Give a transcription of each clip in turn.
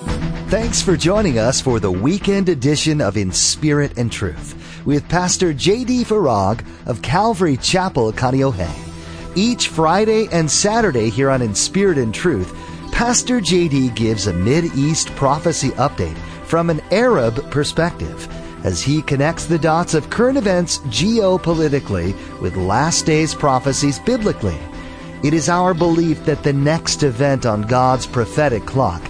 Thanks for joining us for the weekend edition of In Spirit and Truth with Pastor J.D. Farag of Calvary Chapel, Kaneohe. Each Friday and Saturday here on In Spirit and Truth, Pastor J.D. gives a Mid-East prophecy update from an Arab perspective as he connects the dots of current events geopolitically with last days prophecies biblically. It is our belief that the next event on God's prophetic clock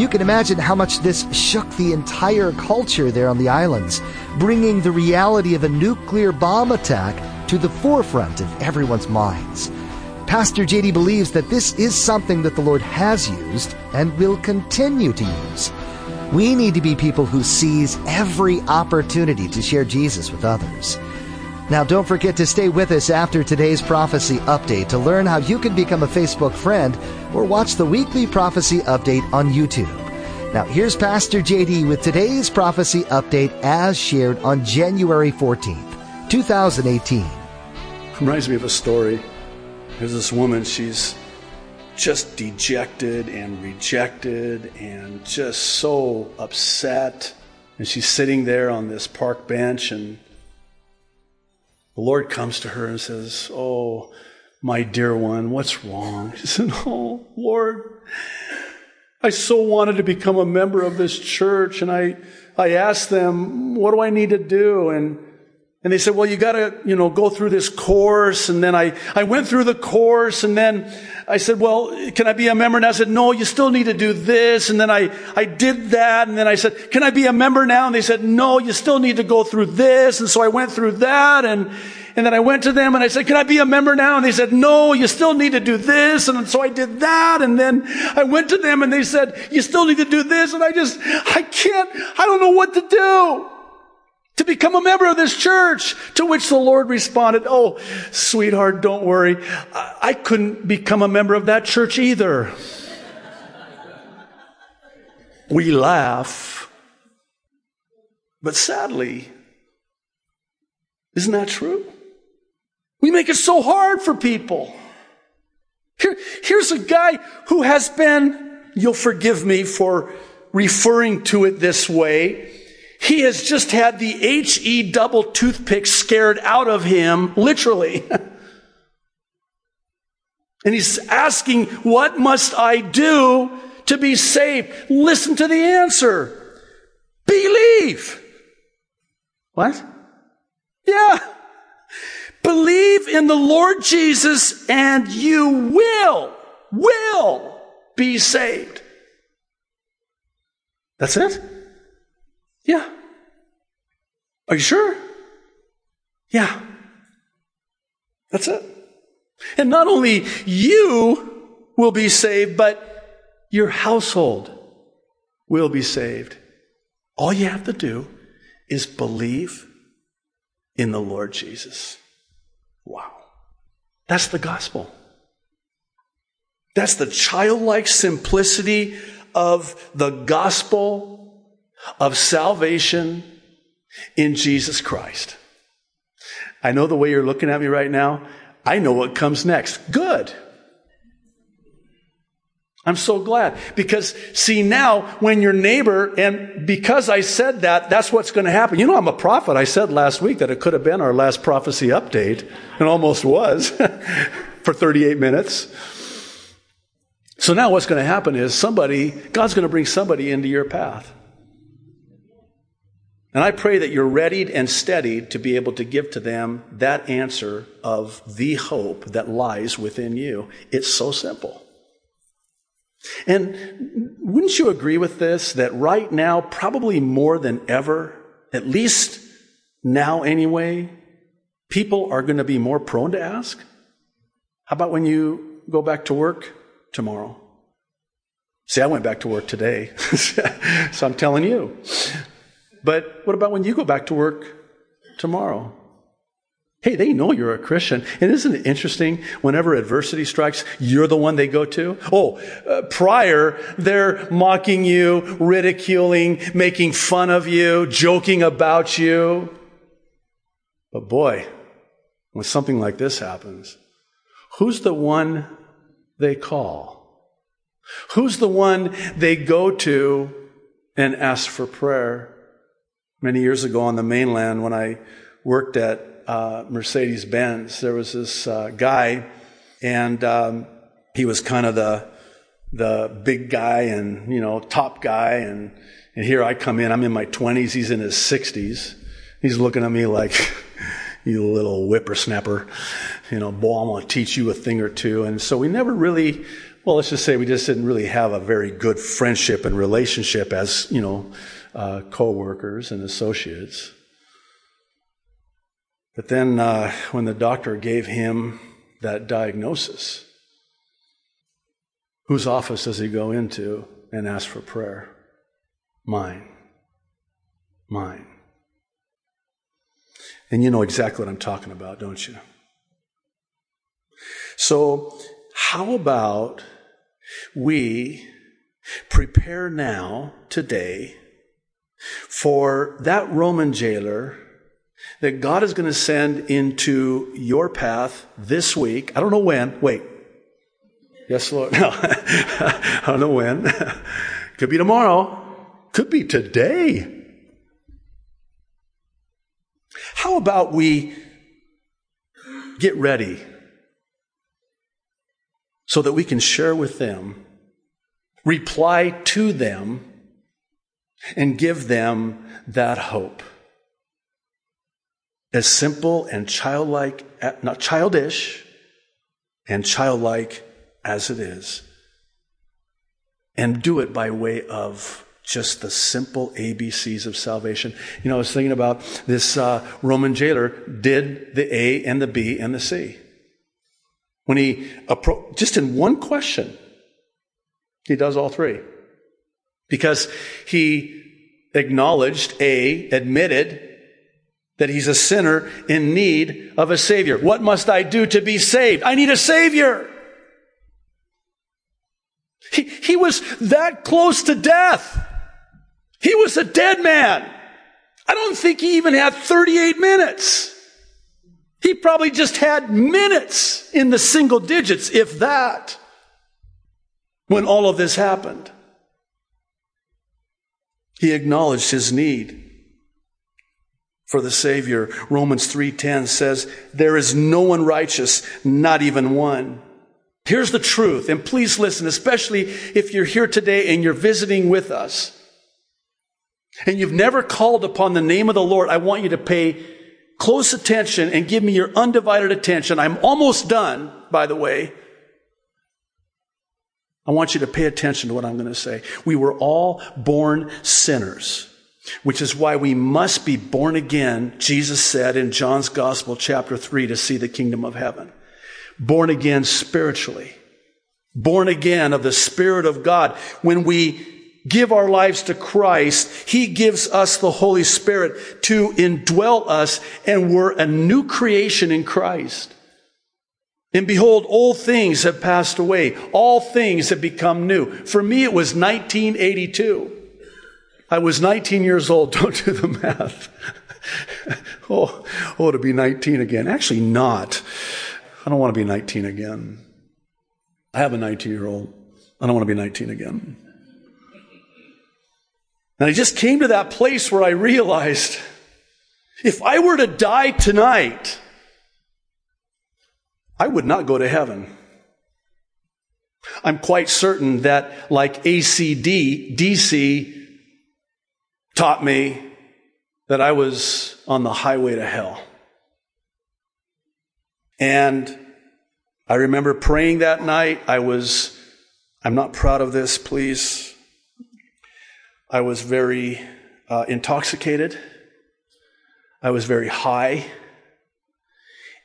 You can imagine how much this shook the entire culture there on the islands, bringing the reality of a nuclear bomb attack to the forefront of everyone's minds. Pastor JD believes that this is something that the Lord has used and will continue to use. We need to be people who seize every opportunity to share Jesus with others. Now, don't forget to stay with us after today's prophecy update to learn how you can become a Facebook friend or watch the weekly prophecy update on YouTube. Now, here's Pastor JD with today's prophecy update as shared on January 14th, 2018. Reminds me of a story. There's this woman, she's just dejected and rejected and just so upset. And she's sitting there on this park bench and the Lord comes to her and says, Oh, my dear one, what's wrong? She said, Oh, Lord, I so wanted to become a member of this church. And I, I asked them, What do I need to do? And and they said, well, you gotta, you know, go through this course. And then I, I went through the course and then I said, well, can I be a member? And I said, no, you still need to do this. And then I, I did that. And then I said, can I be a member now? And they said, no, you still need to go through this. And so I went through that and, and then I went to them and I said, can I be a member now? And they said, no, you still need to do this. And so I did that. And then I went to them and they said, you still need to do this. And I just, I can't, I don't know what to do to become a member of this church. To which the Lord responded, Oh, sweetheart, don't worry. I couldn't become a member of that church either. we laugh. But sadly, isn't that true? We make it so hard for people. Here, here's a guy who has been, you'll forgive me for referring to it this way, he has just had the HE double toothpick scared out of him, literally. and he's asking, What must I do to be saved? Listen to the answer believe. What? Yeah. Believe in the Lord Jesus and you will, will be saved. That's it? Yeah. Are you sure? Yeah. That's it. And not only you will be saved, but your household will be saved. All you have to do is believe in the Lord Jesus. Wow. That's the gospel. That's the childlike simplicity of the gospel of salvation in Jesus Christ. I know the way you're looking at me right now. I know what comes next. Good. I'm so glad because see now when your neighbor, and because I said that, that's what's going to happen. You know, I'm a prophet. I said last week that it could have been our last prophecy update and almost was for 38 minutes. So now what's going to happen is somebody, God's going to bring somebody into your path. And I pray that you're readied and steadied to be able to give to them that answer of the hope that lies within you. It's so simple. And wouldn't you agree with this that right now, probably more than ever, at least now anyway, people are going to be more prone to ask? How about when you go back to work tomorrow? See, I went back to work today, so I'm telling you. But what about when you go back to work tomorrow? Hey, they know you're a Christian. And isn't it interesting? Whenever adversity strikes, you're the one they go to. Oh, uh, prior, they're mocking you, ridiculing, making fun of you, joking about you. But boy, when something like this happens, who's the one they call? Who's the one they go to and ask for prayer? Many years ago on the mainland, when I worked at uh, Mercedes Benz. There was this uh, guy, and um, he was kind of the the big guy and you know top guy, and and here I come in. I'm in my 20s. He's in his 60s. He's looking at me like. you little whippersnapper, you know, boy, I'm going to teach you a thing or two. And so we never really, well, let's just say we just didn't really have a very good friendship and relationship as, you know, uh, co-workers and associates. But then, uh, when the doctor gave him that diagnosis, whose office does he go into and ask for prayer? Mine. Mine. And you know exactly what I'm talking about, don't you? So, how about we prepare now, today, for that Roman jailer that God is going to send into your path this week. I don't know when. Wait. Yes, Lord. No. I don't know when. Could be tomorrow. Could be today. How about we get ready so that we can share with them, reply to them, and give them that hope? as simple and childlike, not childish, and childlike as it is. And do it by way of just the simple ABCs of salvation. You know, I was thinking about this uh, Roman jailer did the A and the B and the C. When he, appro- just in one question, he does all three. Because he acknowledged A, admitted that he's a sinner in need of a Savior. What must I do to be saved? I need a Savior. He, he was that close to death. He was a dead man. I don't think he even had 38 minutes. He probably just had minutes in the single digits, if that, when all of this happened. He acknowledged his need for the Savior. Romans 3:10 says, "There is no one righteous, not even one." Here's the truth, and please listen, especially if you're here today and you're visiting with us. And you've never called upon the name of the Lord, I want you to pay close attention and give me your undivided attention. I'm almost done, by the way. I want you to pay attention to what I'm going to say. We were all born sinners which is why we must be born again, Jesus said in John's Gospel, chapter 3, to see the kingdom of heaven. Born again spiritually. Born again of the Spirit of God. When we give our lives to Christ, He gives us the Holy Spirit to indwell us, and we're a new creation in Christ. And behold, old things have passed away. All things have become new. For me, it was 1982. I was 19 years old. Don't do the math. oh, oh, to be 19 again. Actually, not. I don't want to be 19 again. I have a 19 year old. I don't want to be 19 again. And I just came to that place where I realized if I were to die tonight, I would not go to heaven. I'm quite certain that, like ACD, DC, taught me that I was on the highway to hell. And I remember praying that night. I was, I'm not proud of this, please. I was very uh, intoxicated. I was very high.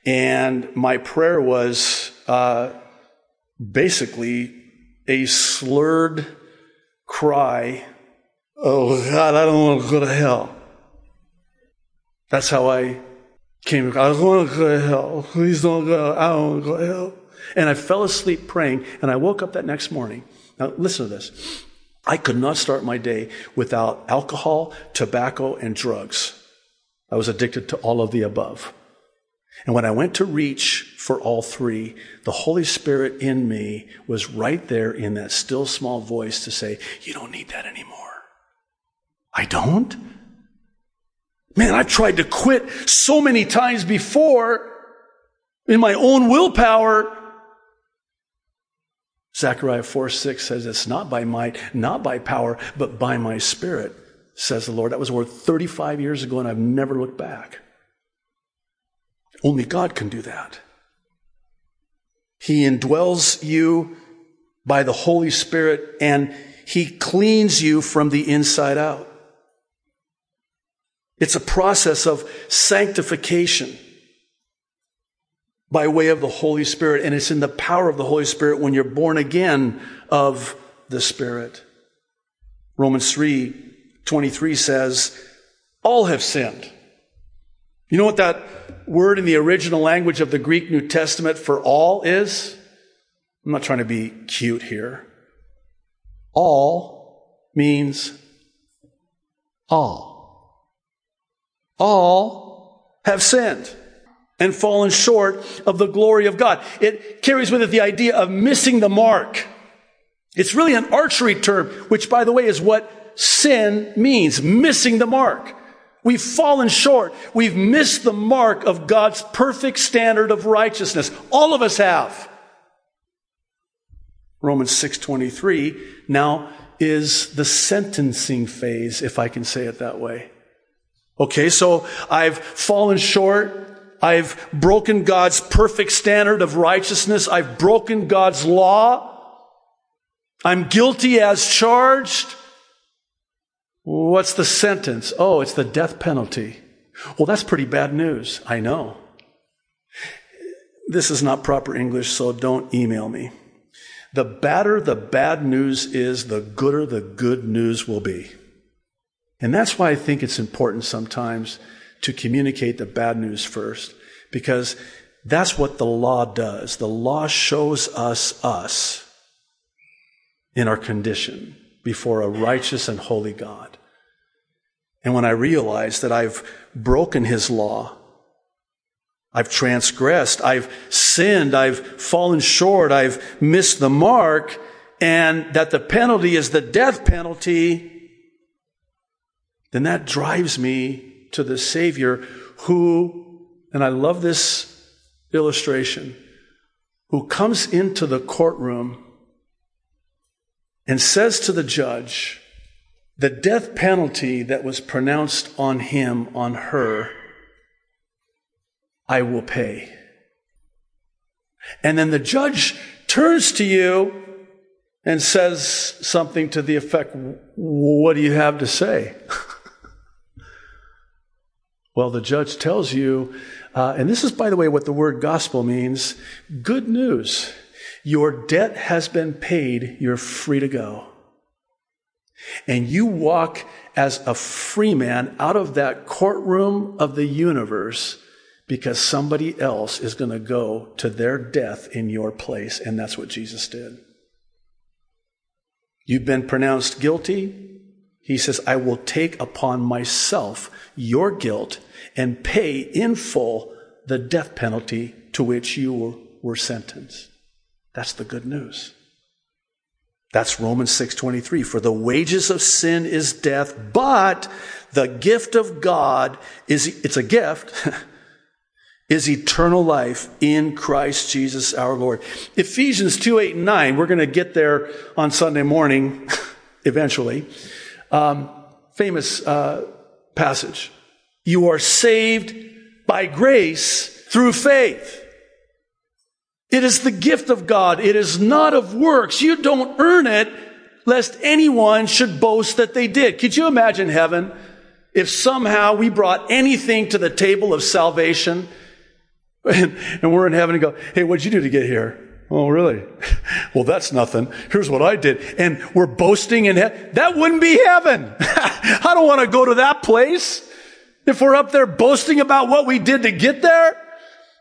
And my prayer was uh, basically a slurred cry Oh, God, I don't want to go to hell. That's how I came, I don't want to go to hell. Please don't go. I don't want to go to hell. And I fell asleep praying, and I woke up that next morning. Now, listen to this. I could not start my day without alcohol, tobacco, and drugs. I was addicted to all of the above. And when I went to reach for all three, the Holy Spirit in me was right there in that still small voice to say, You don't need that anymore. I don't? Man, I've tried to quit so many times before in my own willpower. Zechariah 4 6 says, It's not by might, not by power, but by my spirit, says the Lord. That was worth 35 years ago, and I've never looked back. Only God can do that. He indwells you by the Holy Spirit, and He cleans you from the inside out. It's a process of sanctification by way of the Holy Spirit, and it's in the power of the Holy Spirit when you're born again of the Spirit. Romans 3 23 says, All have sinned. You know what that word in the original language of the Greek New Testament for all is? I'm not trying to be cute here. All means all. All have sinned and fallen short of the glory of God. It carries with it the idea of missing the mark. It's really an archery term, which by the way is what sin means, missing the mark. We've fallen short. We've missed the mark of God's perfect standard of righteousness. All of us have. Romans 6:23 now is the sentencing phase if I can say it that way. Okay, so I've fallen short. I've broken God's perfect standard of righteousness. I've broken God's law. I'm guilty as charged. What's the sentence? Oh, it's the death penalty. Well, that's pretty bad news. I know. This is not proper English, so don't email me. The badder the bad news is, the gooder the good news will be. And that's why I think it's important sometimes to communicate the bad news first, because that's what the law does. The law shows us us in our condition before a righteous and holy God. And when I realize that I've broken his law, I've transgressed, I've sinned, I've fallen short, I've missed the mark, and that the penalty is the death penalty, then that drives me to the Savior who, and I love this illustration, who comes into the courtroom and says to the judge, the death penalty that was pronounced on him, on her, I will pay. And then the judge turns to you and says something to the effect, What do you have to say? Well, the judge tells you, uh, and this is, by the way, what the word gospel means good news. Your debt has been paid. You're free to go. And you walk as a free man out of that courtroom of the universe because somebody else is going to go to their death in your place. And that's what Jesus did. You've been pronounced guilty. He says, I will take upon myself your guilt and pay in full the death penalty to which you were sentenced. That's the good news. That's Romans 6:23 for the wages of sin is death but the gift of God is it's a gift is eternal life in Christ Jesus our Lord. Ephesians 2 8 and 9, we're going to get there on Sunday morning eventually. Um, famous uh, passage. You are saved by grace through faith. It is the gift of God. It is not of works. You don't earn it lest anyone should boast that they did. Could you imagine heaven if somehow we brought anything to the table of salvation and, we're in heaven and go, hey, what'd you do to get here? Oh, really? well, that's nothing. Here's what I did. And we're boasting in heaven. That wouldn't be heaven. I don't want to go to that place. If we're up there boasting about what we did to get there,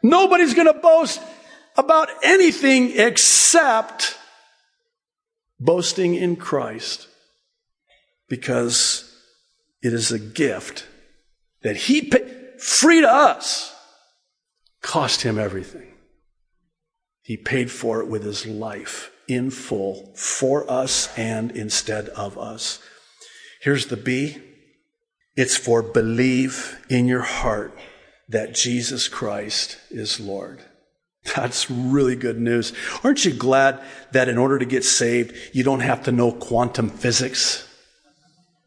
nobody's going to boast about anything except boasting in Christ because it is a gift that He paid free to us, cost Him everything. He paid for it with His life in full for us and instead of us. Here's the B. It's for believe in your heart that Jesus Christ is Lord. That's really good news. Aren't you glad that in order to get saved, you don't have to know quantum physics?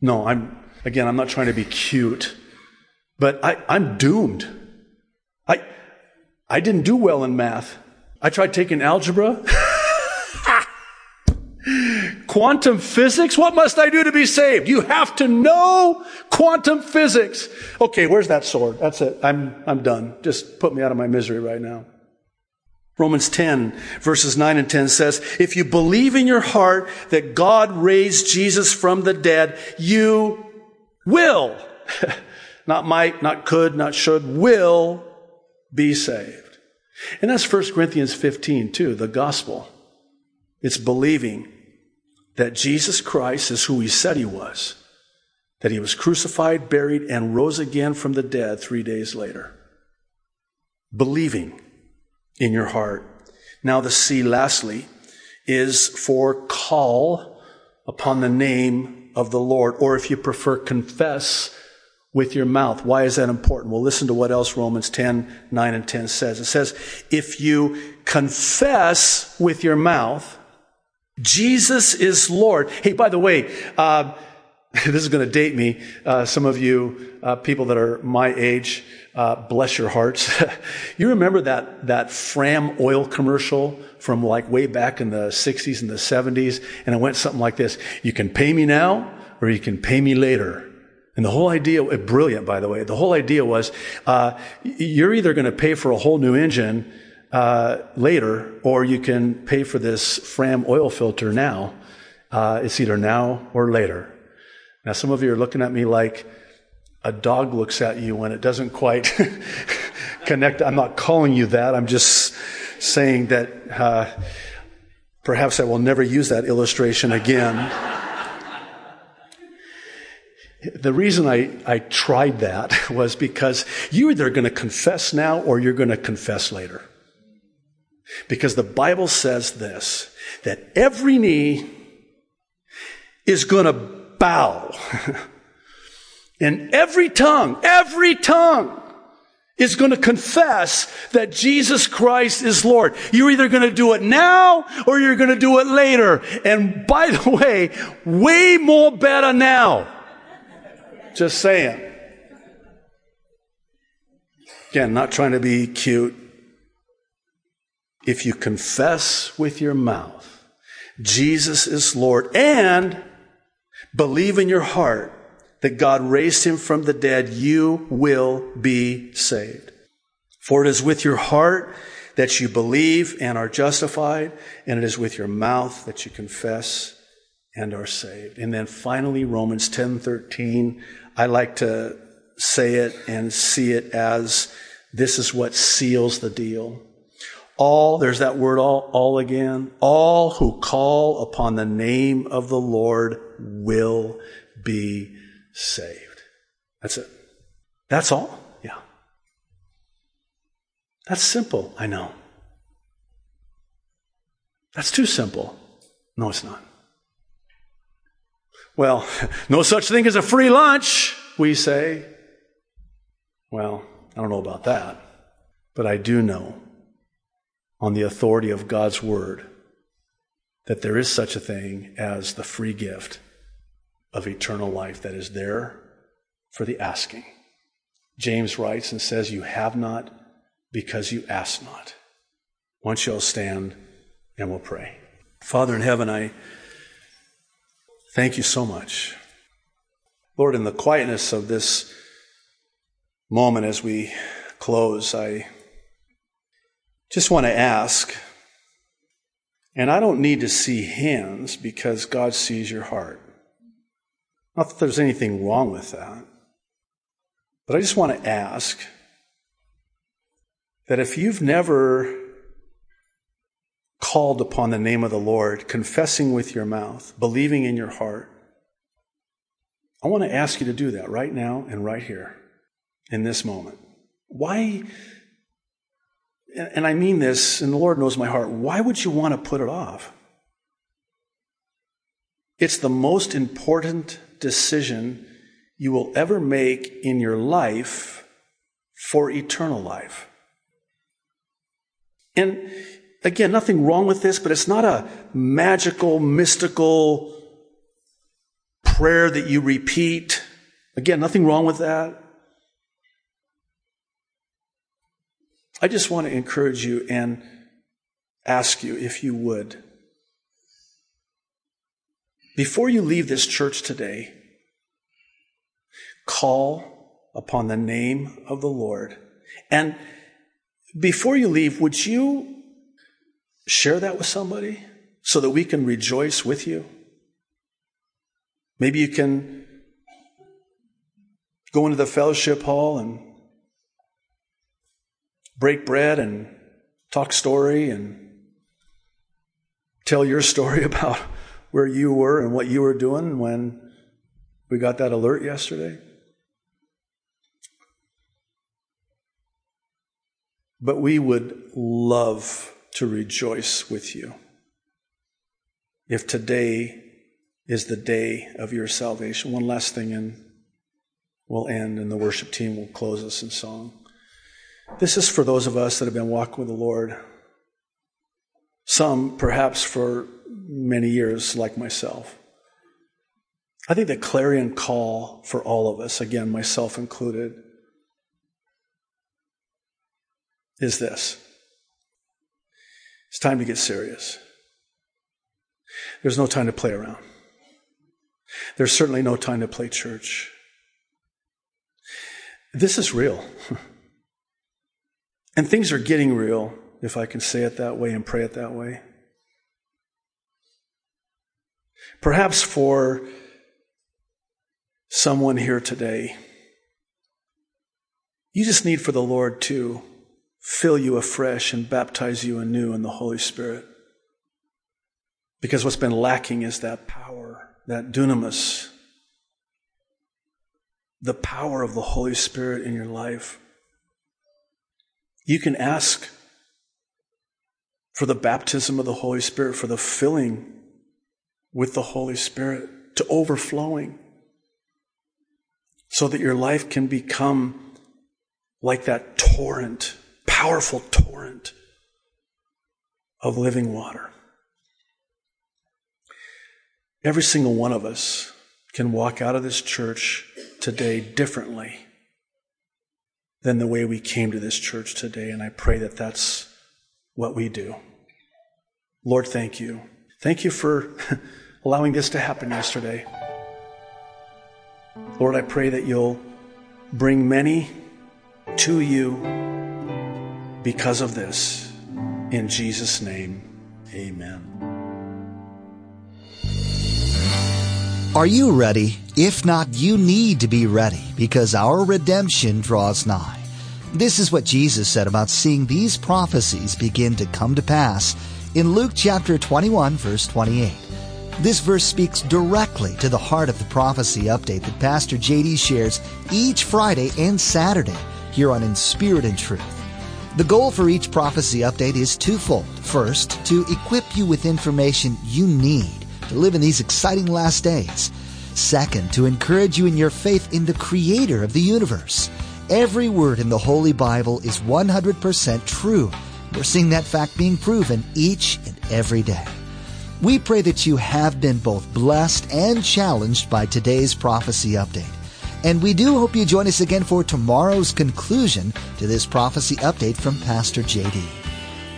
No, I'm, again, I'm not trying to be cute, but I, I'm doomed. I, I didn't do well in math. I tried taking algebra. quantum physics? What must I do to be saved? You have to know quantum physics. Okay, where's that sword? That's it. I'm, I'm done. Just put me out of my misery right now. Romans 10 verses 9 and 10 says, if you believe in your heart that God raised Jesus from the dead, you will, not might, not could, not should, will be saved. And that's 1 Corinthians 15 too, the gospel. It's believing that Jesus Christ is who he said he was, that he was crucified, buried, and rose again from the dead three days later. Believing in your heart. Now, the C, lastly, is for call upon the name of the Lord, or if you prefer, confess with your mouth. Why is that important? Well, listen to what else Romans 10, 9 and 10 says. It says, if you confess with your mouth, Jesus is Lord. Hey, by the way, uh, this is going to date me. Uh, some of you uh, people that are my age, uh, bless your hearts. you remember that that Fram oil commercial from like way back in the 60s and the 70s, and it went something like this: "You can pay me now, or you can pay me later." And the whole idea, eh, brilliant by the way, the whole idea was uh, you're either going to pay for a whole new engine uh, later, or you can pay for this Fram oil filter now. Uh, it's either now or later. Now, some of you are looking at me like a dog looks at you when it doesn't quite connect. I'm not calling you that. I'm just saying that uh, perhaps I will never use that illustration again. The reason I, I tried that was because you're either going to confess now or you're going to confess later. Because the Bible says this, that every knee is going to bow. and every tongue, every tongue is going to confess that Jesus Christ is Lord. You're either going to do it now or you're going to do it later. And by the way, way more better now. Just saying. Again, not trying to be cute. If you confess with your mouth Jesus is Lord and believe in your heart that God raised him from the dead, you will be saved. For it is with your heart that you believe and are justified, and it is with your mouth that you confess and are saved. And then finally, Romans 10 13. I like to say it and see it as this is what seals the deal. All, there's that word all, all again. All who call upon the name of the Lord will be saved. That's it. That's all. Yeah. That's simple. I know. That's too simple. No, it's not. Well, no such thing as a free lunch, we say. Well, I don't know about that, but I do know on the authority of God's Word that there is such a thing as the free gift of eternal life that is there for the asking. James writes and says, You have not because you ask not. Once you'll stand and we'll pray. Father in heaven, I thank you so much. Lord, in the quietness of this moment as we close, I just want to ask, and I don't need to see hands because God sees your heart. Not that there's anything wrong with that. But I just want to ask that if you've never called upon the name of the Lord, confessing with your mouth, believing in your heart, I want to ask you to do that right now and right here in this moment. Why? And I mean this, and the Lord knows my heart. Why would you want to put it off? It's the most important decision you will ever make in your life for eternal life. And again, nothing wrong with this, but it's not a magical, mystical prayer that you repeat. Again, nothing wrong with that. I just want to encourage you and ask you if you would. Before you leave this church today, call upon the name of the Lord. And before you leave, would you share that with somebody so that we can rejoice with you? Maybe you can go into the fellowship hall and break bread and talk story and tell your story about where you were and what you were doing when we got that alert yesterday. But we would love to rejoice with you if today is the day of your salvation. One last thing, and we'll end, and the worship team will close us in song. This is for those of us that have been walking with the Lord. Some, perhaps, for many years, like myself. I think the clarion call for all of us, again, myself included, is this it's time to get serious. There's no time to play around. There's certainly no time to play church. This is real. and things are getting real, if I can say it that way and pray it that way. Perhaps for someone here today, you just need for the Lord to fill you afresh and baptize you anew in the Holy Spirit. Because what's been lacking is that power, that dunamis, the power of the Holy Spirit in your life. You can ask for the baptism of the Holy Spirit, for the filling with the Holy Spirit to overflowing, so that your life can become like that torrent powerful torrent of living water. Every single one of us can walk out of this church today differently than the way we came to this church today, and I pray that that's what we do. Lord, thank you. Thank you for allowing this to happen yesterday. Lord, I pray that you'll bring many to you because of this. In Jesus' name, amen. Are you ready? If not, you need to be ready because our redemption draws nigh. This is what Jesus said about seeing these prophecies begin to come to pass in Luke chapter 21, verse 28. This verse speaks directly to the heart of the prophecy update that Pastor JD shares each Friday and Saturday here on In Spirit and Truth. The goal for each prophecy update is twofold. First, to equip you with information you need to live in these exciting last days. Second, to encourage you in your faith in the creator of the universe. Every word in the Holy Bible is 100% true. We're seeing that fact being proven each and every day. We pray that you have been both blessed and challenged by today's prophecy update. And we do hope you join us again for tomorrow's conclusion to this prophecy update from Pastor JD.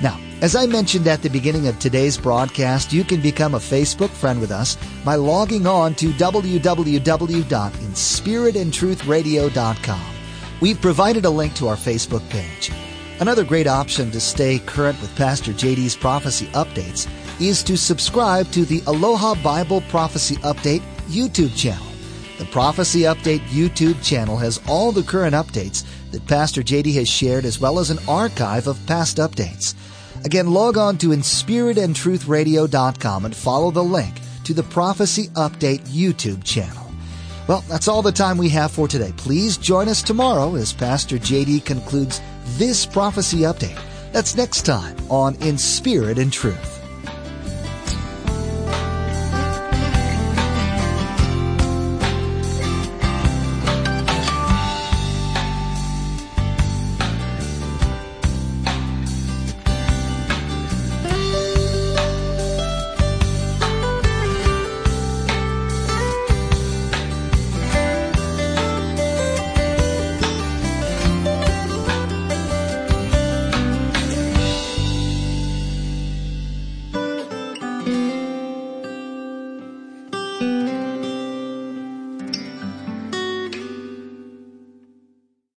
Now, as I mentioned at the beginning of today's broadcast, you can become a Facebook friend with us by logging on to www.inspiritandtruthradio.com. We've provided a link to our Facebook page. Another great option to stay current with Pastor JD's prophecy updates is to subscribe to the Aloha Bible Prophecy Update YouTube channel. The Prophecy Update YouTube channel has all the current updates that Pastor JD has shared as well as an archive of past updates. Again, log on to inspiritandtruthradio.com and follow the link to the Prophecy Update YouTube channel. Well, that's all the time we have for today. Please join us tomorrow as Pastor JD concludes this prophecy update. That's next time on In Spirit and Truth.